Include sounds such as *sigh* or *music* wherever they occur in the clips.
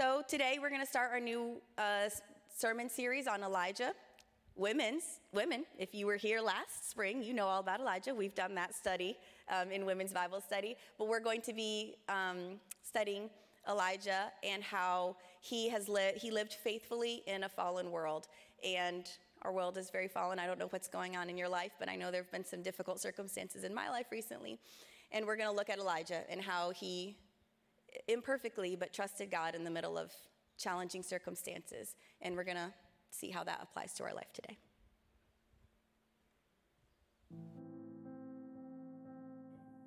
So today we're going to start our new uh, sermon series on Elijah. Women's women. If you were here last spring, you know all about Elijah. We've done that study um, in women's Bible study, but we're going to be um, studying Elijah and how he has lived. He lived faithfully in a fallen world, and our world is very fallen. I don't know what's going on in your life, but I know there have been some difficult circumstances in my life recently. And we're going to look at Elijah and how he imperfectly but trusted God in the middle of challenging circumstances. And we're going to see how that applies to our life today.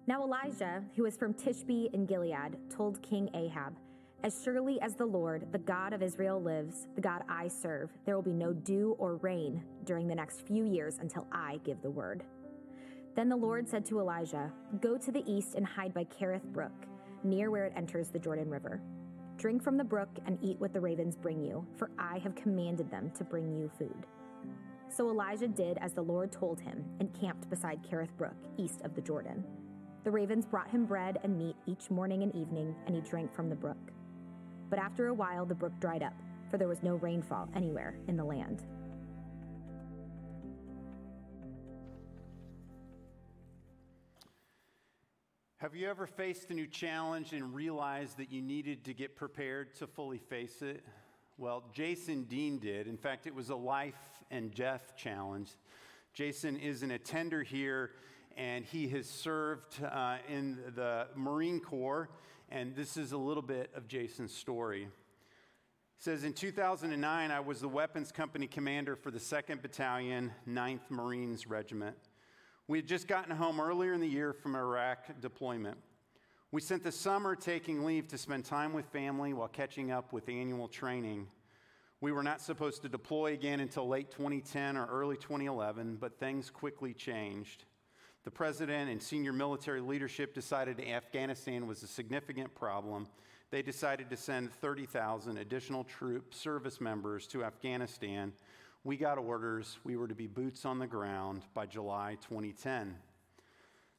Now Elijah, who was from Tishbe in Gilead, told King Ahab, As surely as the Lord, the God of Israel, lives, the God I serve, there will be no dew or rain during the next few years until I give the word. Then the Lord said to Elijah, Go to the east and hide by Kerith Brook, near where it enters the Jordan River. Drink from the brook and eat what the ravens bring you, for I have commanded them to bring you food. So Elijah did as the Lord told him and camped beside Kerith Brook, east of the Jordan. The ravens brought him bread and meat each morning and evening, and he drank from the brook. But after a while, the brook dried up, for there was no rainfall anywhere in the land. Have you ever faced a new challenge and realized that you needed to get prepared to fully face it? Well, Jason Dean did. In fact, it was a life and death challenge. Jason is an attender here and he has served uh, in the Marine Corps. And this is a little bit of Jason's story. He says In 2009, I was the weapons company commander for the 2nd Battalion, 9th Marines Regiment. We had just gotten home earlier in the year from Iraq deployment. We spent the summer taking leave to spend time with family while catching up with annual training. We were not supposed to deploy again until late 2010 or early 2011, but things quickly changed. The president and senior military leadership decided Afghanistan was a significant problem. They decided to send 30,000 additional troop service members to Afghanistan. We got orders. We were to be boots on the ground by July 2010.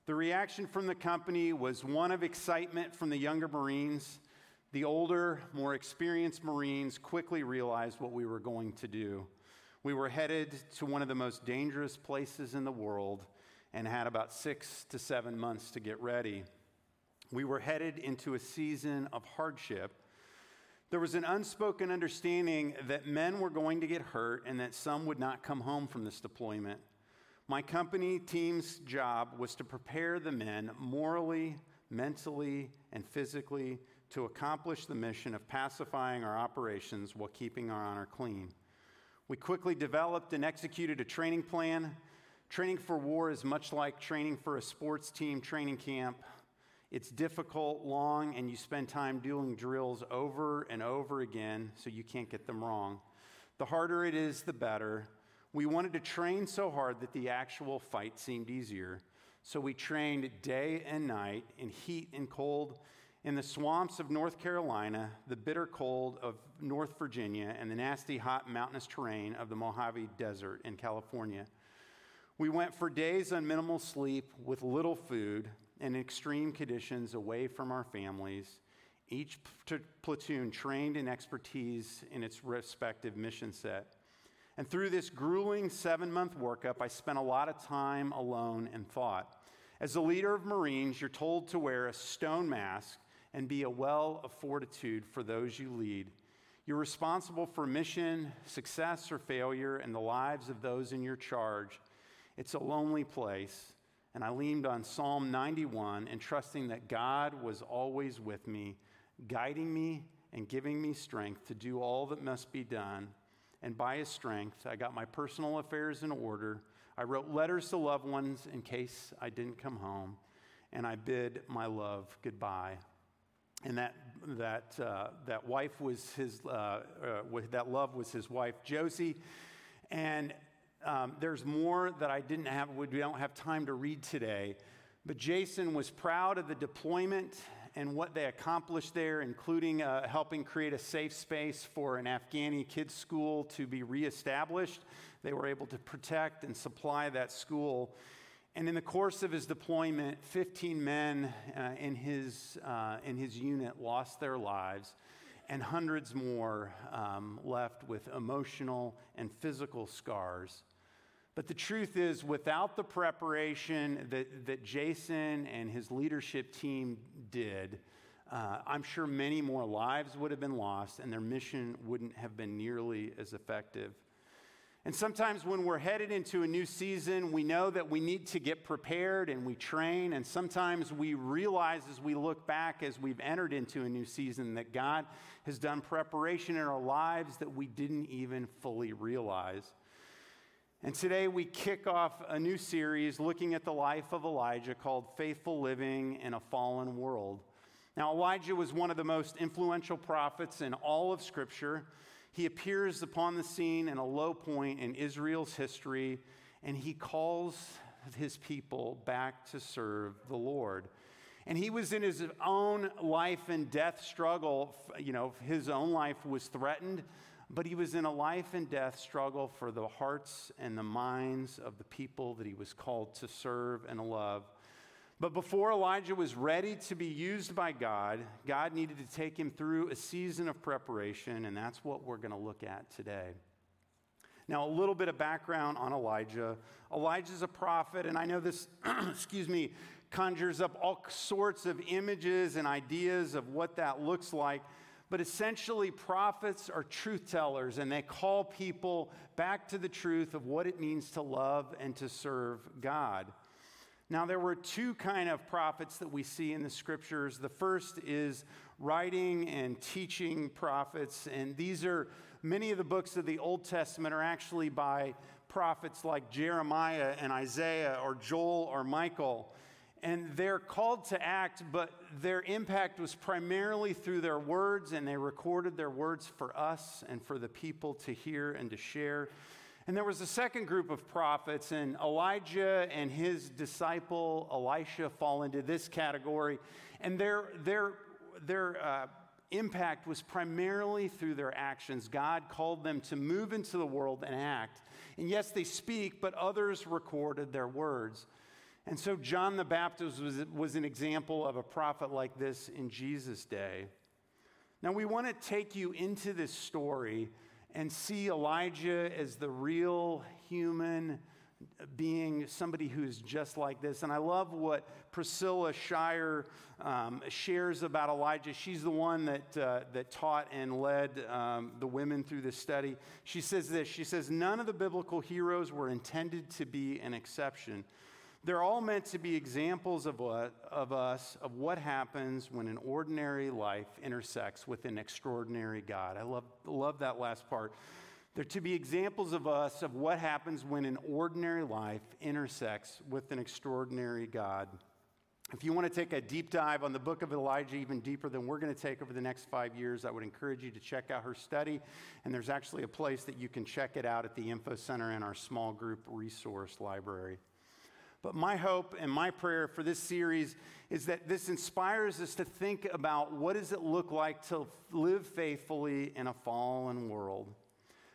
The reaction from the company was one of excitement from the younger Marines. The older, more experienced Marines quickly realized what we were going to do. We were headed to one of the most dangerous places in the world and had about six to seven months to get ready. We were headed into a season of hardship. There was an unspoken understanding that men were going to get hurt and that some would not come home from this deployment. My company team's job was to prepare the men morally, mentally, and physically to accomplish the mission of pacifying our operations while keeping our honor clean. We quickly developed and executed a training plan Training for war is much like training for a sports team training camp. It's difficult, long, and you spend time doing drills over and over again so you can't get them wrong. The harder it is, the better. We wanted to train so hard that the actual fight seemed easier. So we trained day and night in heat and cold in the swamps of North Carolina, the bitter cold of North Virginia, and the nasty hot mountainous terrain of the Mojave Desert in California. We went for days on minimal sleep with little food and extreme conditions away from our families, each platoon trained in expertise in its respective mission set. And through this grueling seven month workup, I spent a lot of time alone and thought. As a leader of Marines, you're told to wear a stone mask and be a well of fortitude for those you lead. You're responsible for mission, success, or failure and the lives of those in your charge. It's a lonely place. And I leaned on Psalm 91 and trusting that God was always with me, guiding me and giving me strength to do all that must be done. And by his strength, I got my personal affairs in order. I wrote letters to loved ones in case I didn't come home. And I bid my love goodbye. And that, that, uh, that wife was his, uh, uh, that love was his wife, Josie. And um, there's more that I didn't have, we don't have time to read today. But Jason was proud of the deployment and what they accomplished there, including uh, helping create a safe space for an Afghani kids' school to be reestablished. They were able to protect and supply that school. And in the course of his deployment, 15 men uh, in, his, uh, in his unit lost their lives. and hundreds more um, left with emotional and physical scars. But the truth is, without the preparation that, that Jason and his leadership team did, uh, I'm sure many more lives would have been lost and their mission wouldn't have been nearly as effective. And sometimes when we're headed into a new season, we know that we need to get prepared and we train. And sometimes we realize as we look back, as we've entered into a new season, that God has done preparation in our lives that we didn't even fully realize. And today we kick off a new series looking at the life of Elijah called Faithful Living in a Fallen World. Now, Elijah was one of the most influential prophets in all of Scripture. He appears upon the scene in a low point in Israel's history, and he calls his people back to serve the Lord. And he was in his own life and death struggle. You know, his own life was threatened but he was in a life and death struggle for the hearts and the minds of the people that he was called to serve and love. But before Elijah was ready to be used by God, God needed to take him through a season of preparation, and that's what we're going to look at today. Now, a little bit of background on Elijah. Elijah's a prophet, and I know this, *clears throat* excuse me, conjures up all sorts of images and ideas of what that looks like. But essentially, prophets are truth tellers, and they call people back to the truth of what it means to love and to serve God. Now, there were two kind of prophets that we see in the scriptures. The first is writing and teaching prophets, and these are many of the books of the Old Testament are actually by prophets like Jeremiah and Isaiah or Joel or Micah and they're called to act, but their impact was primarily through their words, and they recorded their words for us and for the people to hear and to share. And there was a second group of prophets, and Elijah and his disciple Elisha fall into this category. And their, their, their uh, impact was primarily through their actions. God called them to move into the world and act. And yes, they speak, but others recorded their words. And so John the Baptist was, was an example of a prophet like this in Jesus' day. Now, we want to take you into this story and see Elijah as the real human being, somebody who's just like this. And I love what Priscilla Shirer um, shares about Elijah. She's the one that, uh, that taught and led um, the women through this study. She says this She says, None of the biblical heroes were intended to be an exception. They're all meant to be examples of, what, of us, of what happens when an ordinary life intersects with an extraordinary God. I love, love that last part. They're to be examples of us of what happens when an ordinary life intersects with an extraordinary God. If you want to take a deep dive on the book of Elijah, even deeper than we're going to take over the next five years, I would encourage you to check out her study. And there's actually a place that you can check it out at the Info Center in our small group resource library. But my hope and my prayer for this series is that this inspires us to think about what does it look like to live faithfully in a fallen world.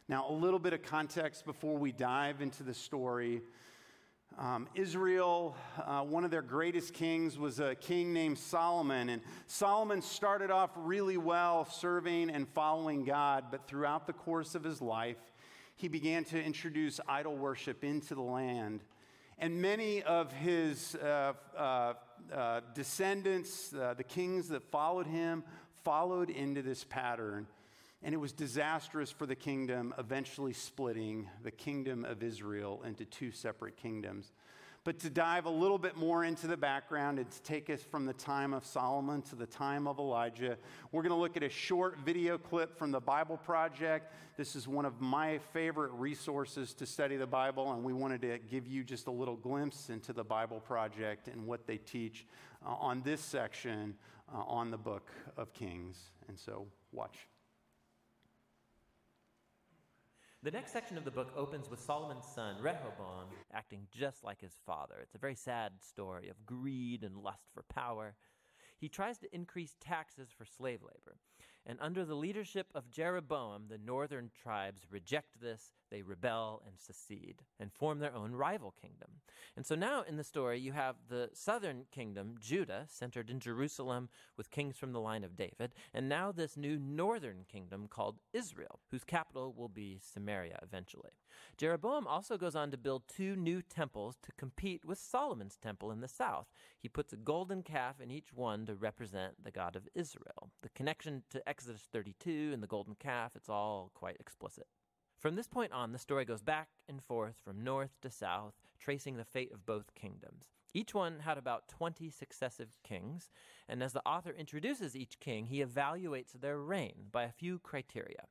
Now, a little bit of context before we dive into the story. Um, Israel, uh, one of their greatest kings was a king named Solomon. And Solomon started off really well serving and following God, but throughout the course of his life, he began to introduce idol worship into the land. And many of his uh, uh, uh, descendants, the kings that followed him, followed into this pattern. And it was disastrous for the kingdom, eventually splitting the kingdom of Israel into two separate kingdoms. But to dive a little bit more into the background and to take us from the time of Solomon to the time of Elijah, we're going to look at a short video clip from the Bible Project. This is one of my favorite resources to study the Bible, and we wanted to give you just a little glimpse into the Bible Project and what they teach uh, on this section uh, on the book of Kings. And so, watch. The next section of the book opens with Solomon's son, Rehoboam, acting just like his father. It's a very sad story of greed and lust for power. He tries to increase taxes for slave labor. And under the leadership of Jeroboam, the northern tribes reject this. they rebel and secede and form their own rival kingdom. And so now in the story, you have the southern kingdom, Judah, centered in Jerusalem with kings from the line of David, and now this new northern kingdom called Israel, whose capital will be Samaria eventually. Jeroboam also goes on to build two new temples to compete with Solomon's temple in the south. He puts a golden calf in each one to represent the God of Israel. The connection to Exodus 32 and the golden calf, it's all quite explicit. From this point on, the story goes back and forth from north to south, tracing the fate of both kingdoms. Each one had about 20 successive kings, and as the author introduces each king, he evaluates their reign by a few criteria.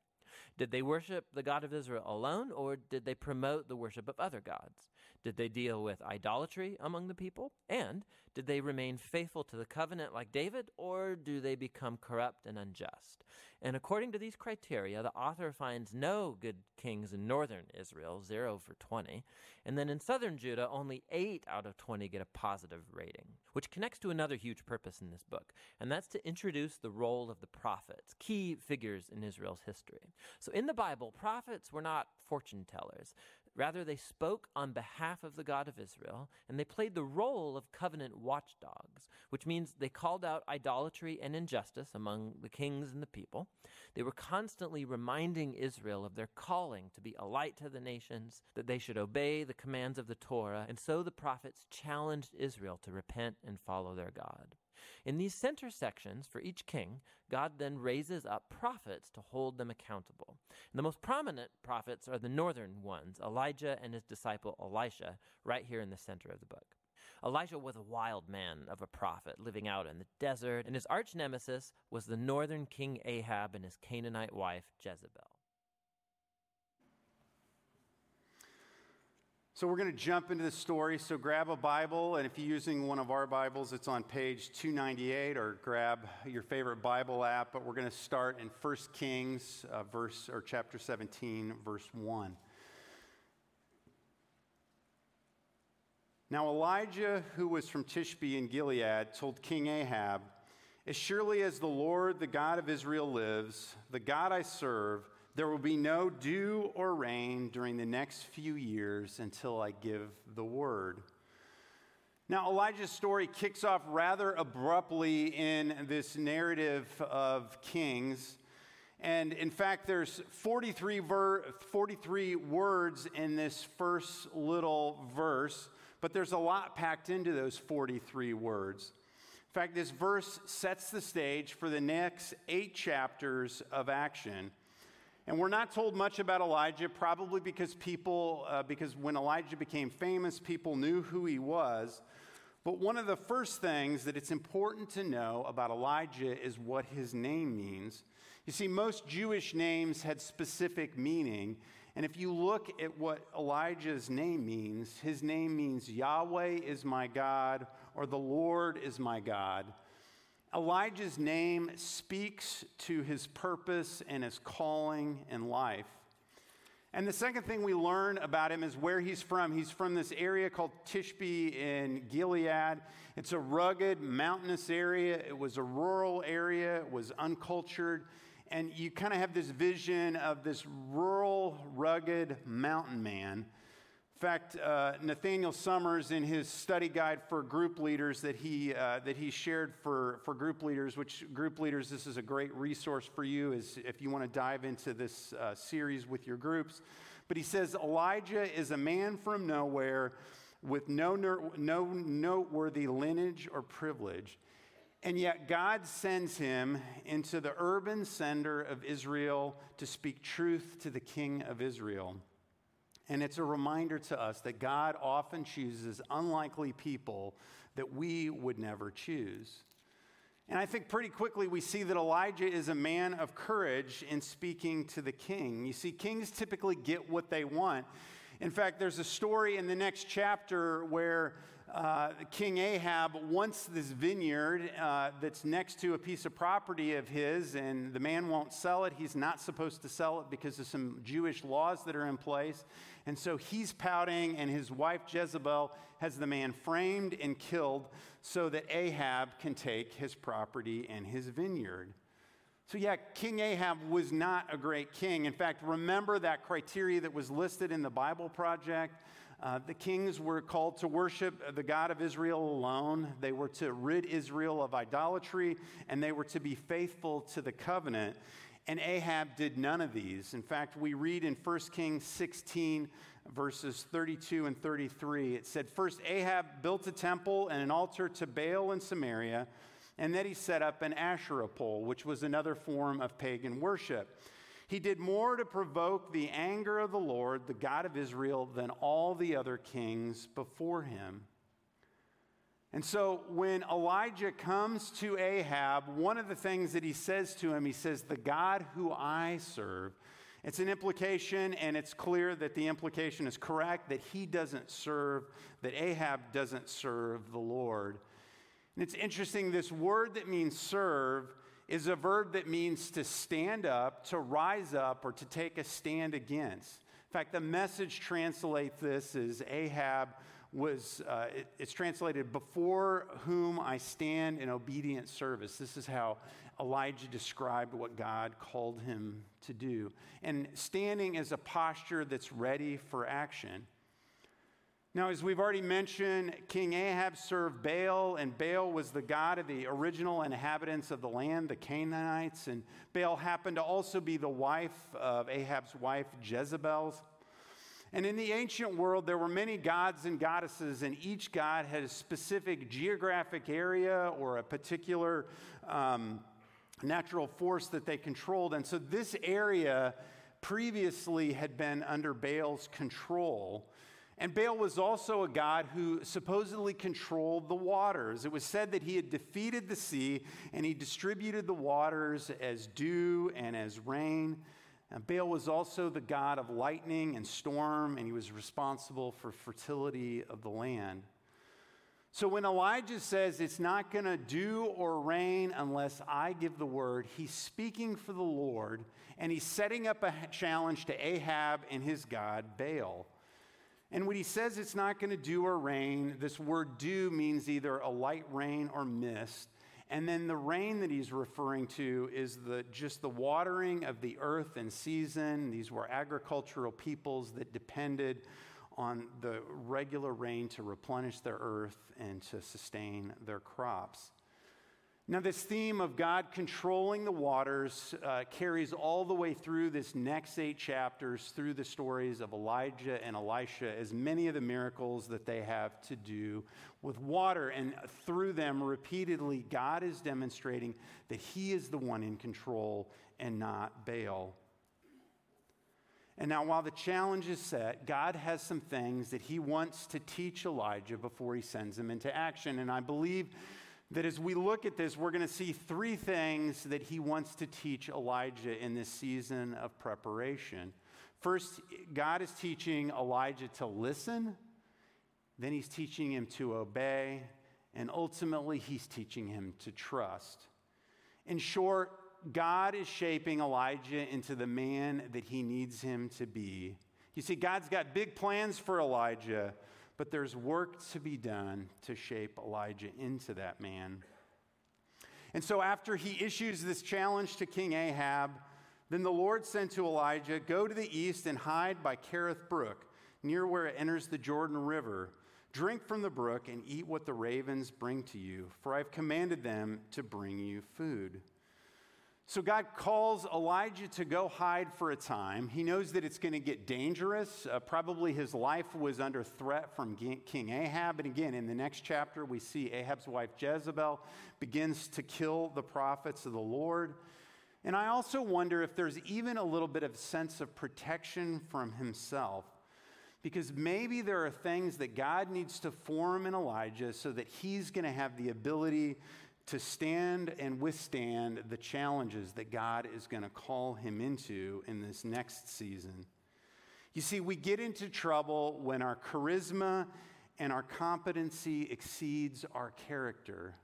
Did they worship the God of Israel alone, or did they promote the worship of other gods? Did they deal with idolatry among the people? And did they remain faithful to the covenant like David, or do they become corrupt and unjust? And according to these criteria, the author finds no good kings in northern Israel, 0 for 20. And then in southern Judah, only 8 out of 20 get a positive rating, which connects to another huge purpose in this book, and that's to introduce the role of the prophets, key figures in Israel's history. So in the Bible, prophets were not fortune tellers. Rather, they spoke on behalf of the God of Israel, and they played the role of covenant watchdogs, which means they called out idolatry and injustice among the kings and the people. They were constantly reminding Israel of their calling to be a light to the nations, that they should obey the commands of the Torah, and so the prophets challenged Israel to repent and follow their God. In these center sections for each king, God then raises up prophets to hold them accountable. And the most prominent prophets are the northern ones, Elijah and his disciple Elisha, right here in the center of the book. Elijah was a wild man of a prophet living out in the desert, and his arch nemesis was the northern king Ahab and his Canaanite wife Jezebel. So we're going to jump into the story. So grab a Bible, and if you're using one of our Bibles, it's on page 298, or grab your favorite Bible app. But we're going to start in 1 Kings, uh, verse or chapter 17, verse 1. Now Elijah, who was from Tishbe in Gilead, told King Ahab, "As surely as the Lord, the God of Israel, lives, the God I serve." There will be no dew or rain during the next few years until I give the word. Now, Elijah's story kicks off rather abruptly in this narrative of Kings. And in fact, there's 43, ver- 43 words in this first little verse, but there's a lot packed into those 43 words. In fact, this verse sets the stage for the next eight chapters of action. And we're not told much about Elijah, probably because people, uh, because when Elijah became famous, people knew who he was. But one of the first things that it's important to know about Elijah is what his name means. You see, most Jewish names had specific meaning. And if you look at what Elijah's name means, his name means Yahweh is my God or the Lord is my God. Elijah's name speaks to his purpose and his calling in life. And the second thing we learn about him is where he's from. He's from this area called Tishbe in Gilead. It's a rugged, mountainous area. It was a rural area, it was uncultured. And you kind of have this vision of this rural, rugged mountain man in fact, uh, Nathaniel Summers, in his study guide for group leaders that he, uh, that he shared for, for group leaders, which group leaders, this is a great resource for you is if you want to dive into this uh, series with your groups. But he says Elijah is a man from nowhere with no, no noteworthy lineage or privilege. And yet, God sends him into the urban center of Israel to speak truth to the king of Israel. And it's a reminder to us that God often chooses unlikely people that we would never choose. And I think pretty quickly we see that Elijah is a man of courage in speaking to the king. You see, kings typically get what they want. In fact, there's a story in the next chapter where uh, King Ahab wants this vineyard uh, that's next to a piece of property of his, and the man won't sell it. He's not supposed to sell it because of some Jewish laws that are in place. And so he's pouting, and his wife Jezebel has the man framed and killed so that Ahab can take his property and his vineyard. So, yeah, King Ahab was not a great king. In fact, remember that criteria that was listed in the Bible Project? Uh, the kings were called to worship the God of Israel alone. They were to rid Israel of idolatry, and they were to be faithful to the covenant. And Ahab did none of these. In fact, we read in 1 Kings 16, verses 32 and 33, it said, First, Ahab built a temple and an altar to Baal in Samaria and then he set up an Asherah pole, which was another form of pagan worship. He did more to provoke the anger of the Lord, the God of Israel, than all the other kings before him. And so when Elijah comes to Ahab, one of the things that he says to him, he says, The God who I serve. It's an implication, and it's clear that the implication is correct that he doesn't serve, that Ahab doesn't serve the Lord. And it's interesting, this word that means serve is a verb that means to stand up, to rise up, or to take a stand against. In fact, the message translates this as Ahab was, uh, it, it's translated, before whom I stand in obedient service. This is how Elijah described what God called him to do. And standing is a posture that's ready for action. Now, as we've already mentioned, King Ahab served Baal, and Baal was the god of the original inhabitants of the land, the Canaanites. And Baal happened to also be the wife of Ahab's wife, Jezebel's. And in the ancient world, there were many gods and goddesses, and each god had a specific geographic area or a particular um, natural force that they controlled. And so this area previously had been under Baal's control. And Baal was also a god who supposedly controlled the waters. It was said that he had defeated the sea and he distributed the waters as dew and as rain. And Baal was also the god of lightning and storm, and he was responsible for fertility of the land. So when Elijah says it's not going to dew or rain unless I give the word, he's speaking for the Lord, and he's setting up a challenge to Ahab and his god, Baal. And when he says it's not going to dew or rain, this word dew means either a light rain or mist. And then the rain that he's referring to is the, just the watering of the earth in season. These were agricultural peoples that depended on the regular rain to replenish their earth and to sustain their crops. Now, this theme of God controlling the waters uh, carries all the way through this next eight chapters, through the stories of Elijah and Elisha, as many of the miracles that they have to do with water. And through them, repeatedly, God is demonstrating that He is the one in control and not Baal. And now, while the challenge is set, God has some things that He wants to teach Elijah before He sends him into action. And I believe that as we look at this, we're going to see three things that he wants to teach Elijah in this season of preparation. First, God is teaching Elijah to listen, then he's teaching him to obey, and ultimately, he's teaching him to trust. In short, God is shaping Elijah into the man that he needs him to be. You see, God's got big plans for Elijah, but there's work to be done to shape Elijah into that man. And so, after he issues this challenge to King Ahab, then the Lord said to Elijah, Go to the east and hide by Kerith Brook, near where it enters the Jordan River. Drink from the brook and eat what the ravens bring to you, for I've commanded them to bring you food. So God calls Elijah to go hide for a time. He knows that it's going to get dangerous. Uh, probably his life was under threat from King Ahab. And again, in the next chapter, we see Ahab's wife Jezebel begins to kill the prophets of the Lord. And I also wonder if there's even a little bit of sense of protection from himself. Because maybe there are things that God needs to form in Elijah so that he's going to have the ability to stand and withstand the challenges that God is going to call him into in this next season. You see, we get into trouble when our charisma and our competency exceeds our character.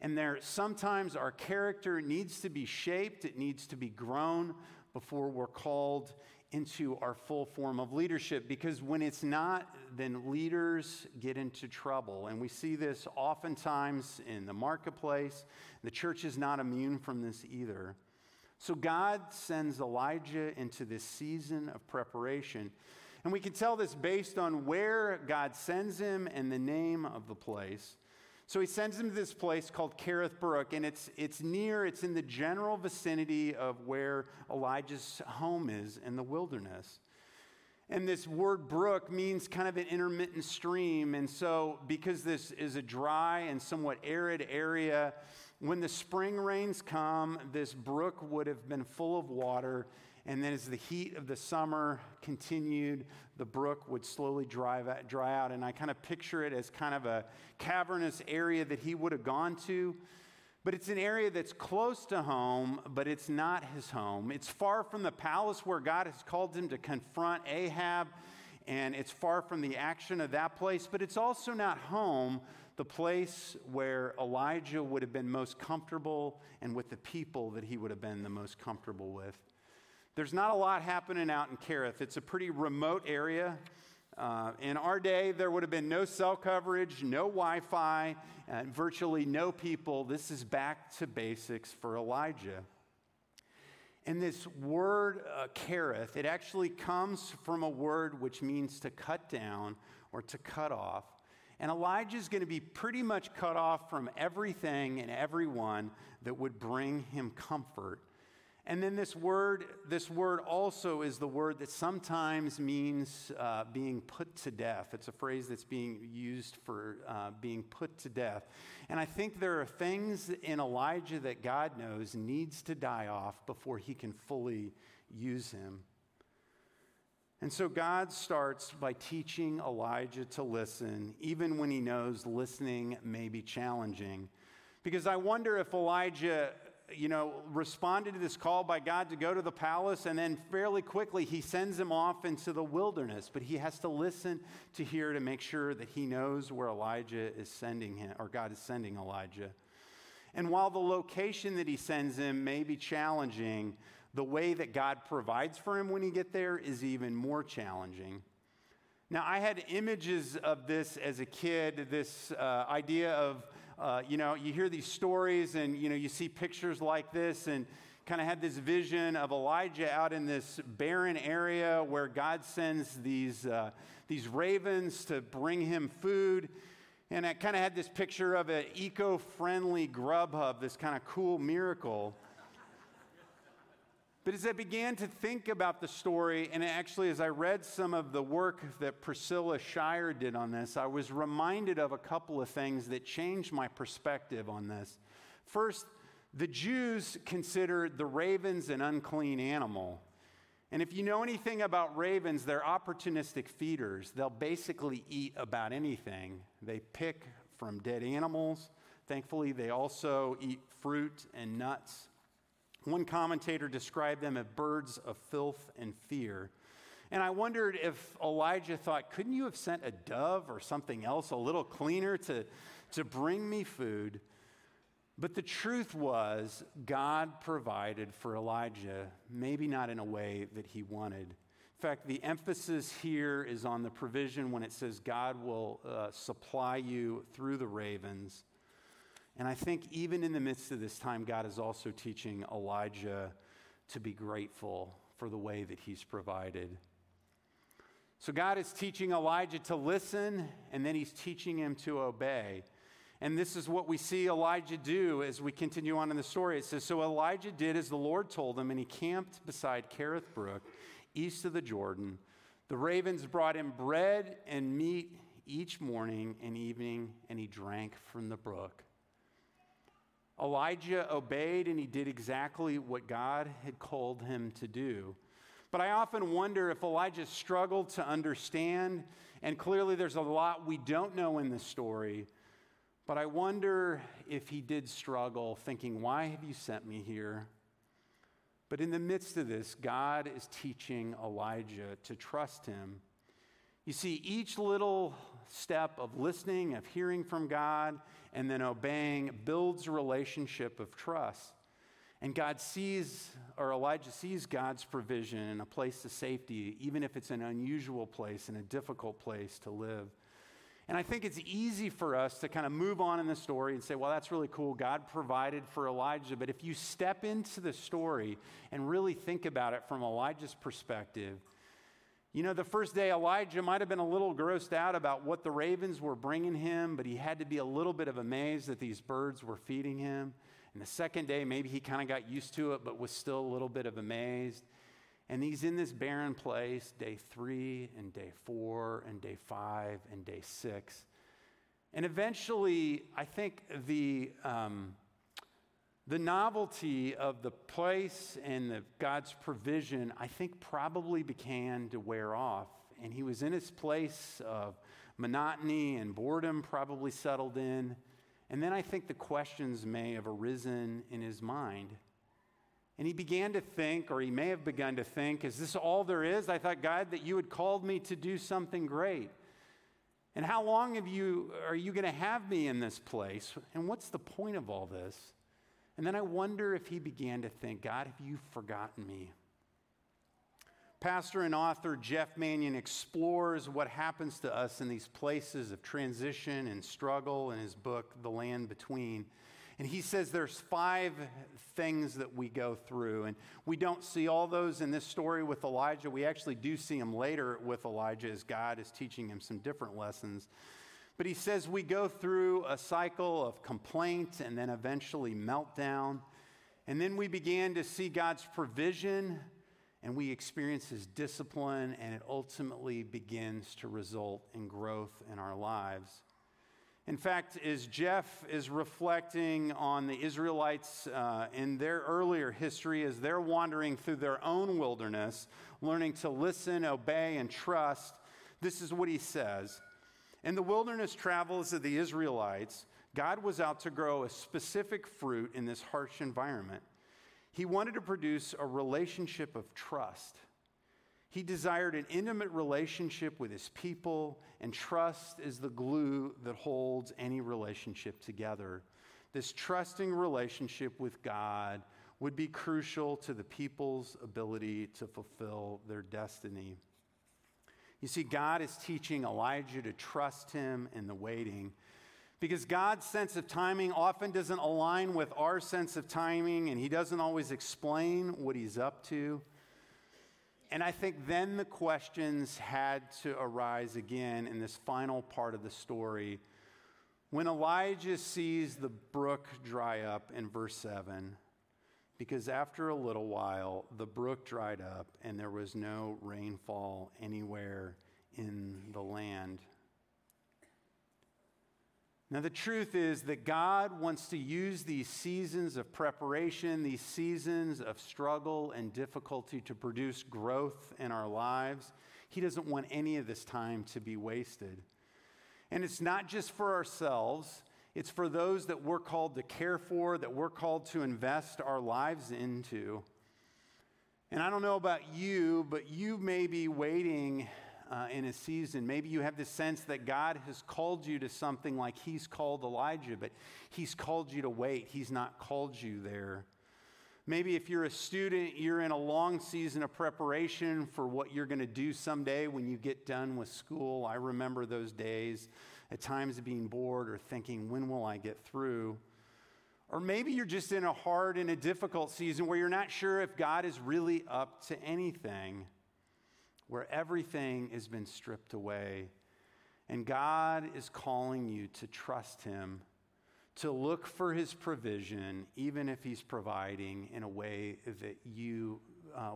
And there sometimes our character needs to be shaped, it needs to be grown before we're called into our full form of leadership because when it's not, then leaders get into trouble. And we see this oftentimes in the marketplace. The church is not immune from this either. So God sends Elijah into this season of preparation. And we can tell this based on where God sends him and the name of the place. So he sends him to this place called Kerith Brook, and it's, it's near, it's in the general vicinity of where Elijah's home is in the wilderness. And this word brook means kind of an intermittent stream. And so, because this is a dry and somewhat arid area, when the spring rains come, this brook would have been full of water and then, as the heat of the summer continued, the brook would slowly dry, dry out. And I kind of picture it as kind of a cavernous area that he would have gone to. But it's an area that's close to home, but it's not his home. It's far from the palace where God has called him to confront Ahab, and it's far from the action of that place, but it's also not home, the place where Elijah would have been most comfortable and with the people that he would have been the most comfortable with. There's not a lot happening out in Kerith. It's a pretty remote area. Uh, in our day, there would have been no cell coverage, no Wi Fi, and virtually no people. This is back to basics for Elijah. And this word, uh, it actually comes from a word which means to cut down or to cut off. And Elijah is going to be pretty much cut off from everything and everyone that would bring him comfort and then this word, this word also is the word that sometimes means uh, being put to death. It's a phrase that's being used for uh, being put to death. And I think there are things in Elijah that God knows needs to die off before he can fully use him. And so God starts by teaching Elijah to listen, even when he knows listening may be challenging. Because I wonder if Elijah you know, responded to this call by God to go to the palace, and then fairly quickly he sends him off into the wilderness. But he has to listen to hear to make sure that he knows where Elijah is sending him, or God is sending Elijah. And while the location that he sends him may be challenging, the way that God provides for him when he get there is even more challenging. Now, I had images of this as a kid, this uh, idea of uh, you know, you hear these stories and, you know, you see pictures like this and kind of had this vision of Elijah out in this barren area where God sends these, uh, these ravens to bring him food. And I kind of had this picture of an eco friendly Grubhub, this kind of cool miracle. But as I began to think about the story, and actually as I read some of the work that Priscilla Shirer did on this, I was reminded of a couple of things that changed my perspective on this. First, the Jews considered the ravens an unclean animal. And if you know anything about ravens, they're opportunistic feeders. They'll basically eat about anything. They pick from dead animals. Thankfully, they also eat fruit and nuts. One commentator described them as birds of filth and fear. And I wondered if Elijah thought, couldn't you have sent a dove or something else a little cleaner to, to bring me food? But the truth was, God provided for Elijah, maybe not in a way that he wanted. In fact, the emphasis here is on the provision when it says God will uh, supply you through the ravens. And I think even in the midst of this time, God is also teaching Elijah to be grateful for the way that he's provided. So God is teaching Elijah to listen, and then he's teaching him to obey. And this is what we see Elijah do as we continue on in the story. It says So Elijah did as the Lord told him, and he camped beside Kerith Brook, east of the Jordan. The ravens brought him bread and meat each morning and evening, and he drank from the brook. Elijah obeyed and he did exactly what God had called him to do. But I often wonder if Elijah struggled to understand, and clearly there's a lot we don't know in the story. But I wonder if he did struggle, thinking, Why have you sent me here? But in the midst of this, God is teaching Elijah to trust him. You see, each little step of listening, of hearing from God, and then obeying builds a relationship of trust. And God sees, or Elijah sees God's provision in a place of safety, even if it's an unusual place and a difficult place to live. And I think it's easy for us to kind of move on in the story and say, well, that's really cool. God provided for Elijah. But if you step into the story and really think about it from Elijah's perspective, you know, the first day, Elijah might have been a little grossed out about what the ravens were bringing him, but he had to be a little bit of amazed that these birds were feeding him. And the second day, maybe he kind of got used to it, but was still a little bit of amazed. And he's in this barren place day three and day four and day five and day six. And eventually, I think the, um, the novelty of the place and the God's provision, I think, probably began to wear off. And he was in his place of monotony and boredom, probably settled in. And then I think the questions may have arisen in his mind. And he began to think, or he may have begun to think, is this all there is? I thought, God, that you had called me to do something great. And how long have you, are you going to have me in this place? And what's the point of all this? And then I wonder if he began to think, God, have you forgotten me? Pastor and author Jeff Manion explores what happens to us in these places of transition and struggle in his book, The Land Between. And he says there's five things that we go through. And we don't see all those in this story with Elijah. We actually do see them later with Elijah as God is teaching him some different lessons. But he says we go through a cycle of complaint and then eventually meltdown. And then we began to see God's provision and we experience his discipline, and it ultimately begins to result in growth in our lives. In fact, as Jeff is reflecting on the Israelites uh, in their earlier history, as they're wandering through their own wilderness, learning to listen, obey, and trust, this is what he says. In the wilderness travels of the Israelites, God was out to grow a specific fruit in this harsh environment. He wanted to produce a relationship of trust. He desired an intimate relationship with his people, and trust is the glue that holds any relationship together. This trusting relationship with God would be crucial to the people's ability to fulfill their destiny. You see, God is teaching Elijah to trust him in the waiting because God's sense of timing often doesn't align with our sense of timing, and he doesn't always explain what he's up to. And I think then the questions had to arise again in this final part of the story. When Elijah sees the brook dry up in verse 7, because after a little while the brook dried up and there was no rainfall anywhere in the land. Now, the truth is that God wants to use these seasons of preparation, these seasons of struggle and difficulty to produce growth in our lives. He doesn't want any of this time to be wasted. And it's not just for ourselves, it's for those that we're called to care for, that we're called to invest our lives into. And I don't know about you, but you may be waiting uh, in a season. Maybe you have the sense that God has called you to something like He's called Elijah, but He's called you to wait. He's not called you there. Maybe if you're a student, you're in a long season of preparation for what you're going to do someday when you get done with school. I remember those days at times of being bored or thinking, when will I get through? Or maybe you're just in a hard and a difficult season where you're not sure if God is really up to anything where everything has been stripped away. And God is calling you to trust Him, to look for His provision, even if He's providing in a way that you uh,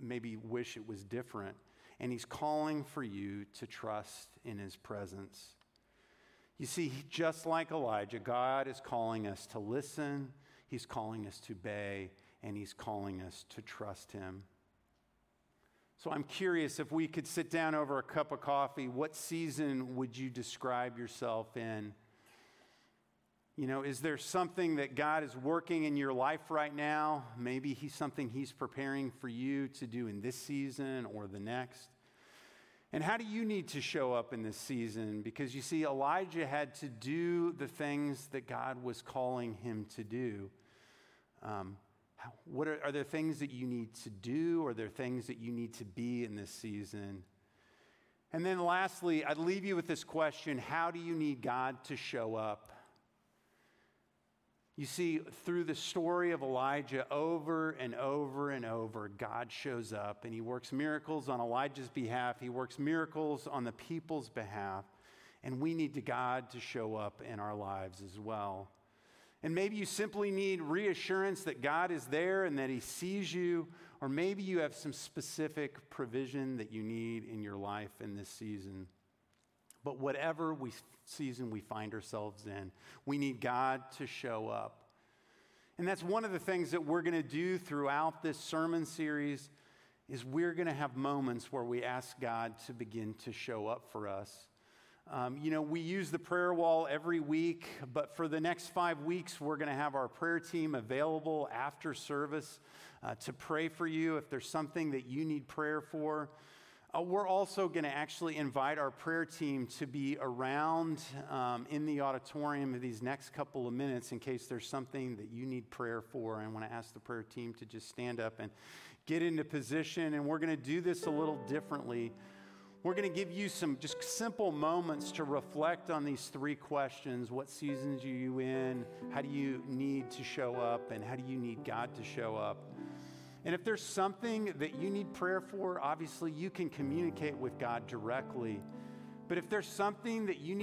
maybe wish it was different. And He's calling for you to trust in His presence. You see, just like Elijah, God is calling us to listen, He's calling us to obey, and He's calling us to trust Him. So I'm curious if we could sit down over a cup of coffee, what season would you describe yourself in? You know, is there something that God is working in your life right now? Maybe he's something he's preparing for you to do in this season or the next. And how do you need to show up in this season? Because you see, Elijah had to do the things that God was calling him to do. Um, what are, are there things that you need to do? Are there things that you need to be in this season? And then lastly, I'd leave you with this question How do you need God to show up? You see, through the story of Elijah, over and over and over, God shows up and he works miracles on Elijah's behalf. He works miracles on the people's behalf. And we need God to show up in our lives as well. And maybe you simply need reassurance that God is there and that he sees you, or maybe you have some specific provision that you need in your life in this season. But whatever we, season we find ourselves in, we need God to show up. And that's one of the things that we're going to do throughout this sermon series is we're going to have moments where we ask God to begin to show up for us. Um, you know, we use the prayer wall every week, but for the next five weeks, we're going to have our prayer team available after service uh, to pray for you if there's something that you need prayer for. Uh, we're also going to actually invite our prayer team to be around um, in the auditorium in these next couple of minutes in case there's something that you need prayer for. I want to ask the prayer team to just stand up and get into position, and we're going to do this a little differently. We're going to give you some just simple moments to reflect on these three questions. What seasons are you in? How do you need to show up? And how do you need God to show up? And if there's something that you need prayer for, obviously you can communicate with God directly. But if there's something that you need,